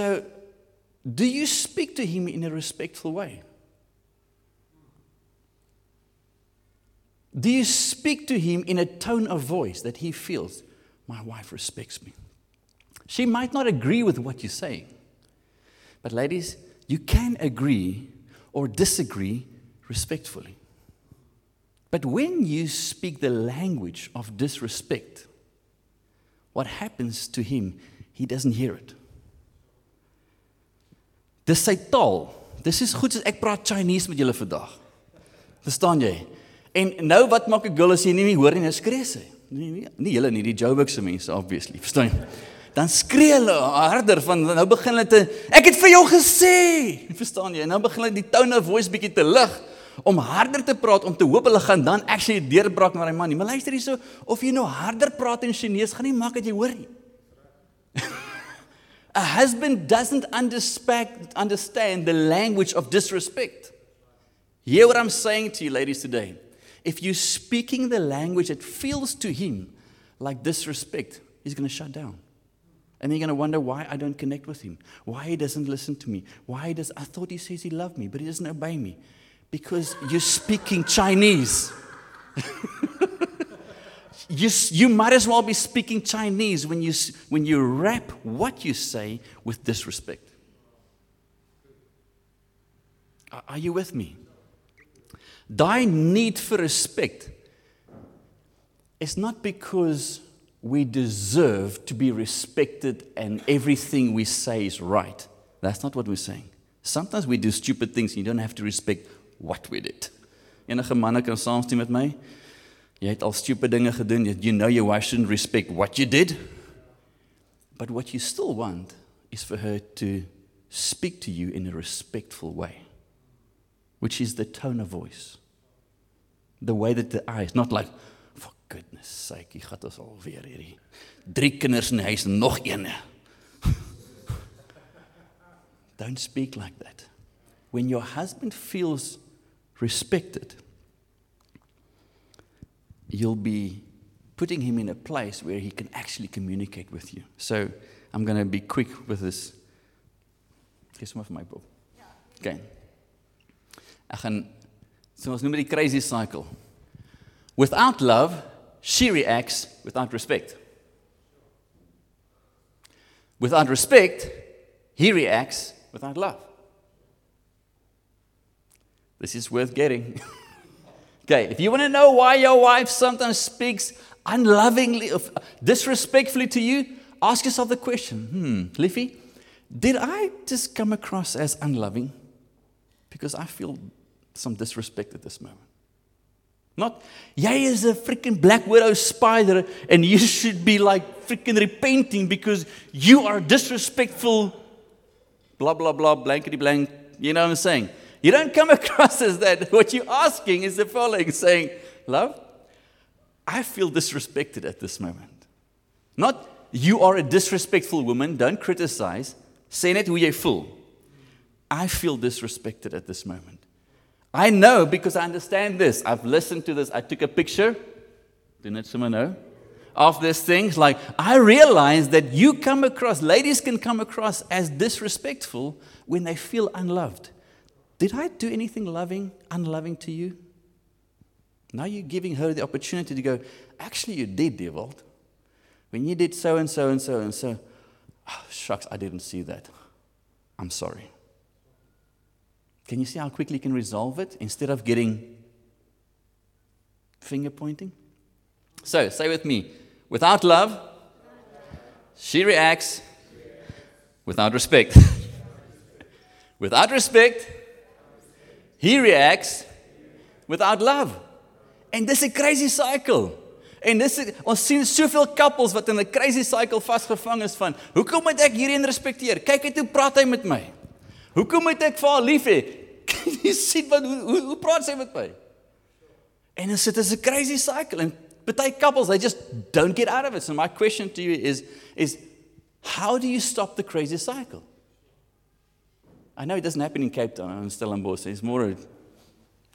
So, do you speak to him in a respectful way? Do you speak to him in a tone of voice that he feels, my wife respects me? She might not agree with what you say, but ladies, you can agree or disagree respectfully. But when you speak the language of disrespect, what happens to him? He doesn't hear it. Dis sy taal. Dis is goed as ek praat Chinese met julle vandag. Verstaan jy? En nou wat maak 'n girl as jy nie, nie hoor nie, nou skree sy. Nee nee, nie julle nie, die Joburg se mense obviously. Verstaan jy? Dan skree hulle harder van nou begin hulle te ek het vir jou gesê. Verstaan jy? Nou begin hulle die tone of voice bietjie te lig om harder te praat om te hoop hulle gaan dan actually deurbraak na daai man nie. Maar luister hierso, of jy nou harder praat in Chinese gaan nie maak dat jy hoor nie. A husband doesn't understand the language of disrespect. Hear what I'm saying to you, ladies, today. If you're speaking the language that feels to him like disrespect, he's going to shut down. And you're going to wonder why I don't connect with him, why he doesn't listen to me, why does I thought he says he loved me, but he doesn't obey me, because you're speaking Chinese. you, you might as well be speaking Chinese when you, when you wrap what you say with disrespect. Are you with me? Thy need for respect is not because we deserve to be respected and everything we say is right. That's not what we're saying. Sometimes we do stupid things and you don't have to respect what we did. Enige manne kan saamstem met my. Jy het al stupid dinge gedoen. You know your wife shouldn't respect what you did. But what you still want is for her to speak to you in a respectful way, which is the tone of voice. The way that the eyes, not like, for goodness sake, jy gaan ons alweer hierdie drie kinders in die huis nog een. Don't speak like that. When your husband feels respected, you'll be putting him in a place where he can actually communicate with you. So I'm going to be quick with this. Gee sommer vir my boek. Okay. Ek gaan so ons noem dit die crazy cycle. Without love, she reacts without respect. Without respect, he reacts without love. This is worth getting. okay, if you want to know why your wife sometimes speaks unlovingly, disrespectfully to you, ask yourself the question hmm, Liffy, did I just come across as unloving? Because I feel some disrespect at this moment. Not, jy is a freaking black widow spider and you should be like freaking repenting because you are disrespectful, blah, blah, blah, blankety blank. You know what I'm saying? You don't come across as that. What you're asking is the following saying, Love, I feel disrespected at this moment. Not, you are a disrespectful woman, don't criticize. Sê net hoe jy voel. I feel disrespected at this moment. I know because I understand this. I've listened to this. I took a picture. Didn't someone know? Of these things, like I realize that you come across, ladies can come across as disrespectful when they feel unloved. Did I do anything loving, unloving to you? Now you're giving her the opportunity to go, actually, you did, Dewald. When you did so and so and so and so, oh, shucks, I didn't see that. I'm sorry. Can you see how quickly you can resolve it instead of getting finger pointing? So, say with me without love, she reacts without respect. without respect, he reacts without love. En dis 'n crazy cycle. En dis ons sien soveel couples wat in 'n crazy cycle vasgevang is van hoekom moet ek hierdie respekteer? Kyk hoe praat hy met my. Hoekom moet ek vir haar lief hê? Jy sien wat hoe, hoe hoe praat sy met my? En dit sit as 'n crazy cycle en baie couples they just don't get out of it. So my question to you is is how do you stop the crazy cycle? I know it doesn't happen in Cape Town and Stellenbosch. It's more a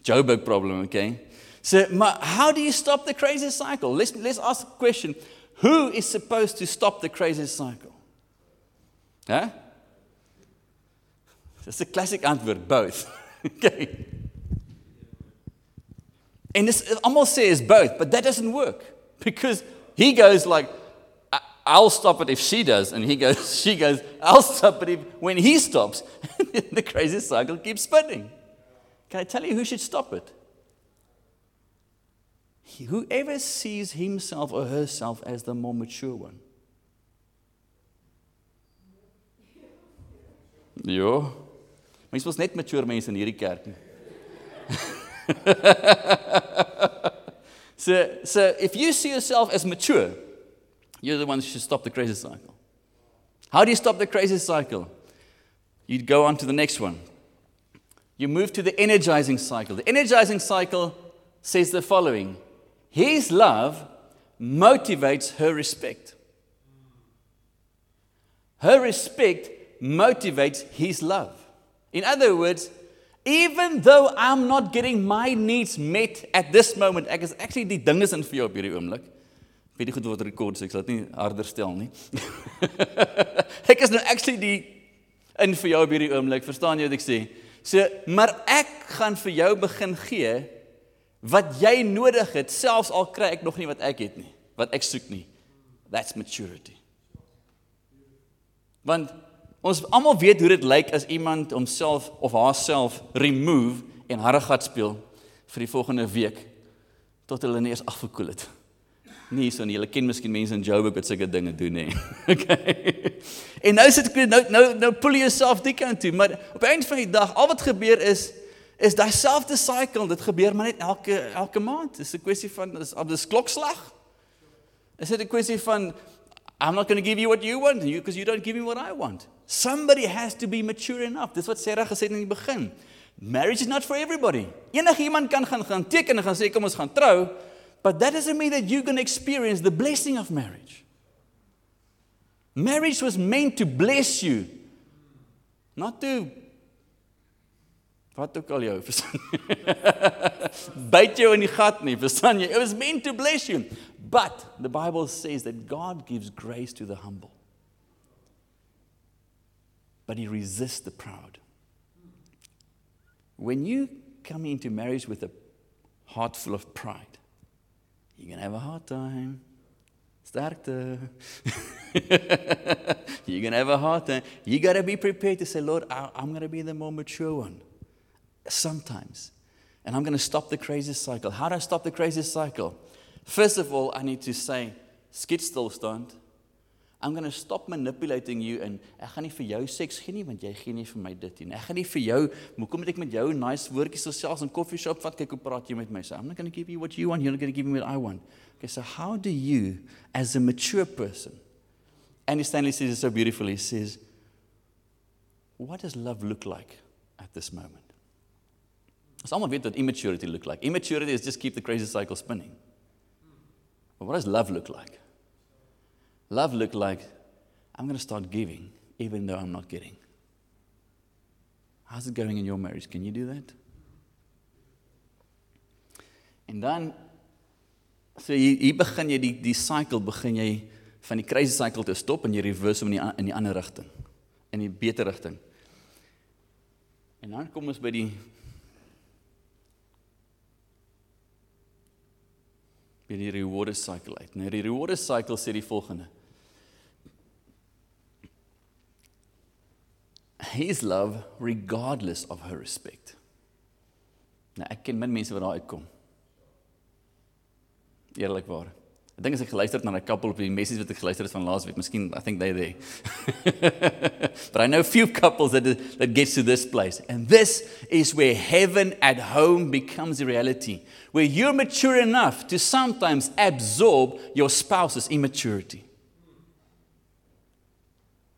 Joburg problem, okay? So, how do you stop the crazy cycle? Let's, let's ask the question who is supposed to stop the crazy cycle? Huh? That's a classic antwoord, both. okay. And this almost says both, but that doesn't work because he goes like, I'll stop it if she does. And he goes, she goes, I'll stop it if, when he stops. the crazy cycle keeps spinning. Can I tell you who should stop it? Whoever sees himself or herself as the more mature one. Ja. Mens was net mature mense in hierdie kerk nie. so so if you see yourself as mature, you're the one who should stop the crazy cycle. How do you stop the crazy cycle? You go on to the next one. You move to the energizing cycle. The energizing cycle says the following His love motivates her respect. Her respect motivates his love. In other words, even though I'm not getting my needs met at this moment, ek is actually die ding is in vir jou op hierdie oomblik. Weet nie goed wat rekord sê, ek sal dit nie harder stel nie. ek is nou actually die in vir jou op hierdie oomblik. Verstaan jy wat ek sê? So, maar ek gaan vir jou begin gee wat jy nodig het, selfs al kry ek nog nie wat ek het nie, wat ek soek nie. That's maturity. Want ons almal weet hoe dit lyk as iemand homself of haarself remove en harregat speel vir die volgende week tot hulle nie eens afgekoel het. Nee, so nie. Julle ken miskien mense in Joburg wat sulke dinge doen nê. Okay. En nou sit ek nou nou nou pull jouself die kant toe, maar op die einde van die dag al wat gebeur is is daai selfde cycle, dit gebeur maar net elke elke maand. Dis 'n kwessie van dis op dis klokslag. Is dit 'n kwessie van I'm not going to give you what you want you because you don't give me what I want. Somebody has to be mature enough. Dis wat Sarah gesê het in die begin. Marriage is not for everybody. Enige iemand kan gaan gaan teken en gaan sê kom ons gaan trou, but that doesn't mean that you're going to experience the blessing of marriage. Marriage was meant to bless you, not to wat ook al jou verstaan. Byt jou in die gat verstaan jy? It was meant to bless you. But the Bible says that God gives grace to the humble. But he resists the proud. When you come into marriage with a heart full of pride, you're going to have a hard time. Sterkte. you're going to have a hard time. You got to be prepared to say, Lord, I, I'm going to be the more mature one. Sometimes. And I'm going to stop the crazy cycle. How do I stop the crazy cycle? First of all, I need to say, skit stilstand. I'm going to stop manipulating you and ek gaan nie vir jou seks gee nie want jy gee nie vir my dit nie. Ek gaan nie vir jou, hoekom moet ek met jou nice woordjies gesels in koffie shop vat kyk hoe praat jy met my? So I'm not going to give you what you want, you're not going to give me what I want. Okay, so how do you as a mature person Andy Stanley says it so beautifully. He says, What does love look like at this moment? Someone weet what immaturity look like. Immaturity is just keep the crazy cycle spinning. But what does love look like? Love look like I'm going to start giving even though I'm not getting. How's it going in your marriage? Can you do that? En dan so hier, hier begin jy die die cycle begin jy van die crazy cycle te stop en jy reverse hom in die in die ander rigting in die beter rigting. En dan kom ons by die by die reward cycle uit. Nou die reward cycle sê die volgende. His love regardless of her respect. Nou ek ken min mense wat daar uitkom. Eerlikwaar. Ek dink as ek geluister het na 'n couple op die message wat ek geluister het van laasweek, miskien I think they there. But I know few couples that that gets to this place. And this is where heaven at home becomes a reality. Where you're mature enough to sometimes absorb your spouse's immaturity.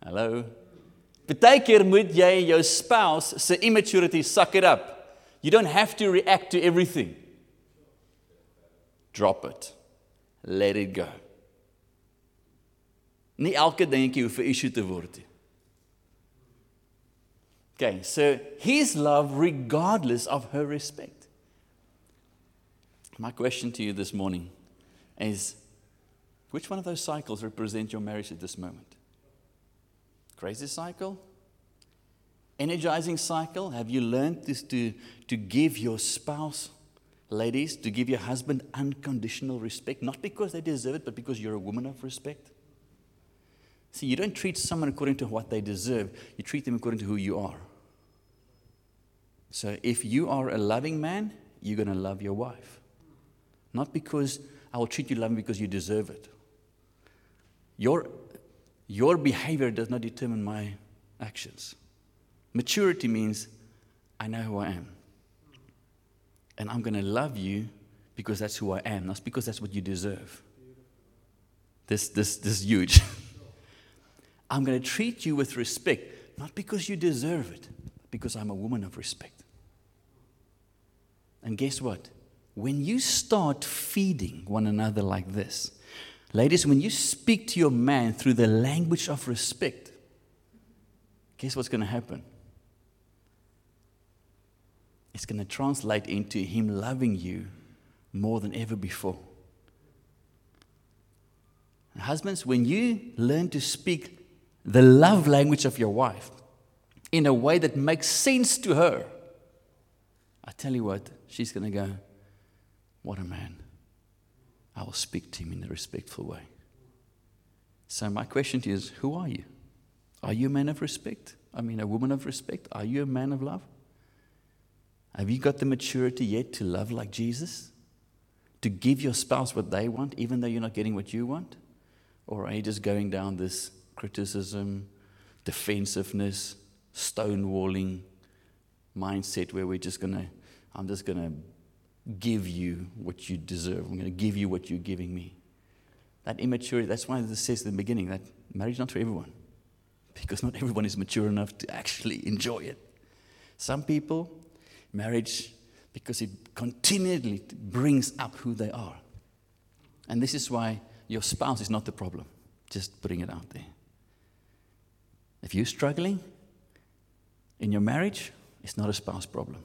Hallo. Partykeer moet jy jou spouse se immaturity suck it up. You don't have to react to everything. Drop it. Let it go. Nie elke dingetjie hoef 'n issue te word nie. Okay, so his love regardless of her respect. My question to you this morning is which one of those cycles represent your marriage at this moment? Crazy cycle? Energizing cycle? Have you learned this to, to give your spouse ladies, to give your husband unconditional respect, not because they deserve it, but because you're a woman of respect. See, you don't treat someone according to what they deserve, you treat them according to who you are. So if you are a loving man, you're going to love your wife. Not because I will treat you loving because you deserve it. Your, your behavior does not determine my actions. Maturity means I know who I am. And I'm going to love you because that's who I am, not because that's what you deserve. This, this, this is huge. I'm going to treat you with respect, not because you deserve it, because I'm a woman of respect. And guess what? When you start feeding one another like this, ladies, when you speak to your man through the language of respect, guess what's going to happen? it's going to translate into Him loving you more than ever before. And husbands, when you learn to speak the love language of your wife in a way that makes sense to her, I tell you what, she's going to go, What a man. I will speak to him in a respectful way. So, my question to you is who are you? Are you a man of respect? I mean, a woman of respect? Are you a man of love? Have you got the maturity yet to love like Jesus? To give your spouse what they want, even though you're not getting what you want? Or are you just going down this criticism, defensiveness, stonewalling mindset where we're just going to, I'm just going to give you what you deserve. I'm going to give you what you're giving me. That immaturity, that's why this says in the beginning that marriage is not for everyone. Because not everyone is mature enough to actually enjoy it. Some people, marriage, because it continually brings up who they are. And this is why your spouse is not the problem. Just putting it out there. If you're struggling in your marriage, it's not a spouse problem.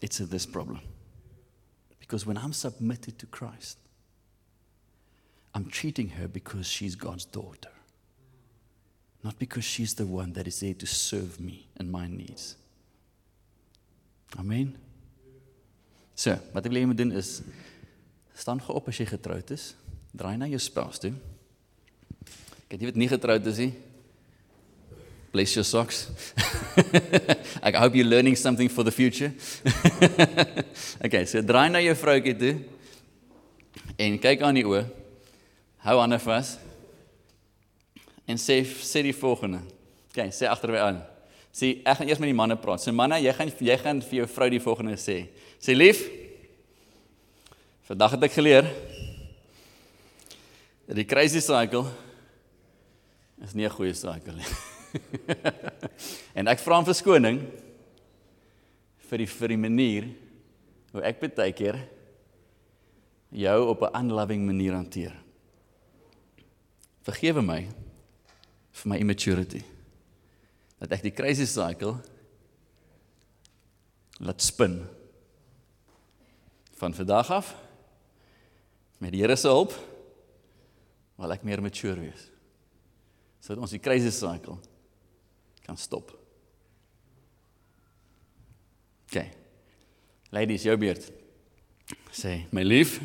It's a this problem. Because when I'm submitted to Christ, I'm treating her because she's God's daughter, not because she's the one that is there to serve me and my needs. Amen. So, wat ek wil hê jy moet doen is staan gou op as jy getroud is, draai na jou spouse toe. Jy weet nie getroud is nie. Bless your socks. I hope you're learning something for the future. okay, so draai na jou vroutjie toe en kyk aan die oë. Hou hande vas. En sê sê die volgende. Okay, sê agterby aan. Sê ek gaan eers met die manne praat. Sê manne, jy gaan jy gaan vir jou vrou die volgende sê. Sê lief. Vandag het ek geleer dat die crazy cycle is nie 'n goeie cycle nie. en ek vra om verskoning vir die vir die manier hoe ek baie keer jou op 'n unloving manier hanteer. Vergewe my vir my immaturity. Dat ek die crazy cycle laat spin van vandag af met die Here se hulp wil ek meer mature wees. Sodat ons die crazy cycle kan stop. OK. Ladies, jou beurt. Sê, my lief,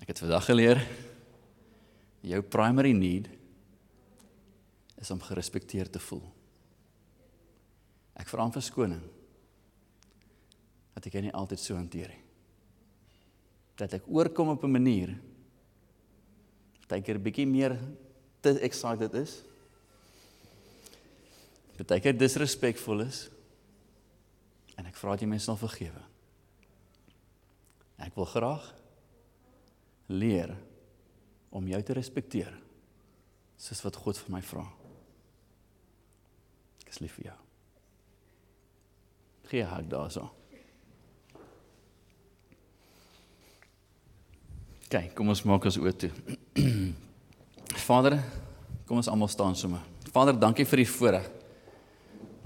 ek het vandag geleer jou primary need is om gerespekteer te voel. Ek vra om verskoning dat ek nie altyd so hanteer nie. Dat ek oorkom op 'n manier dat ek 'n bietjie meer te excited is baie keer disrespekvol is en ek vra dat jy my sal vergewe. Ek wil graag leer om jou te respekteer soos wat God vir my vra. Ek is lief vir jou. Gee hak daarso. Kyk, kom ons maak ons oë toe. Vader, kom ons almal staan sommer. Vader, dankie vir die voorreg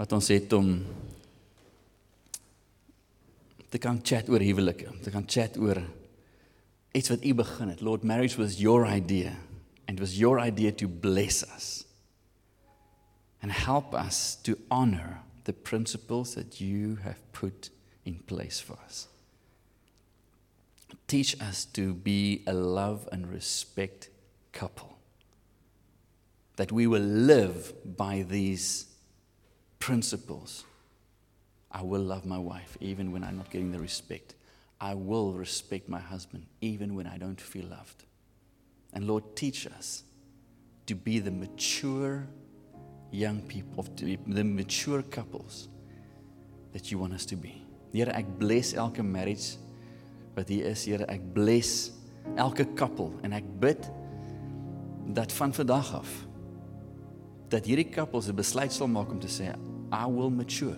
wat ons het om te kan chat oor huwelike, te kan chat oor iets wat u begin het. Lord, marriage was your idea and it was your idea to bless us and help us to honor the principles that you have put in place for us. Teach us to be a love and respect couple. That we will live by these principles. I will love my wife even when I'm not getting the respect. I will respect my husband even when I don't feel loved. And Lord, teach us to be the mature young people, the mature couples that you want us to be. Here, ek bless elke marriage wat hier is. Here, ek bless elke couple en ek bid dat van vandag af dat hierdie couples 'n besluit sal maak om te sê I will mature.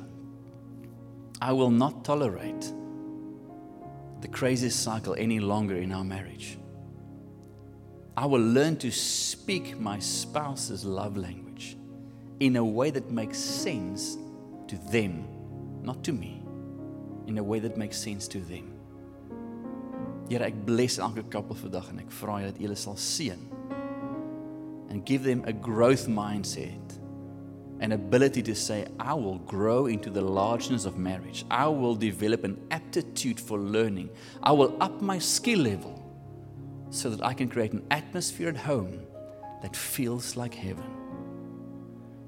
I will not tolerate the crazy cycle any longer in our marriage. I will learn to speak my spouse's love language in a way that makes sense to them, not to me, in a way that makes sense to them. Here ek bless elke koppel vandag en ek vra dat julle sal seën and give them a growth mindset an ability to say, I will grow into the largeness of marriage. I will develop an aptitude for learning. I will up my skill level so that I can create an atmosphere at home that feels like heaven.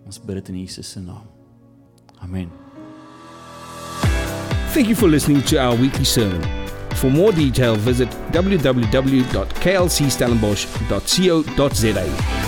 Ons bid dit in Jesus se naam. Amen. Thank you for listening to our weekly sermon. For more detail, visit www.klcstellenbosch.co.za.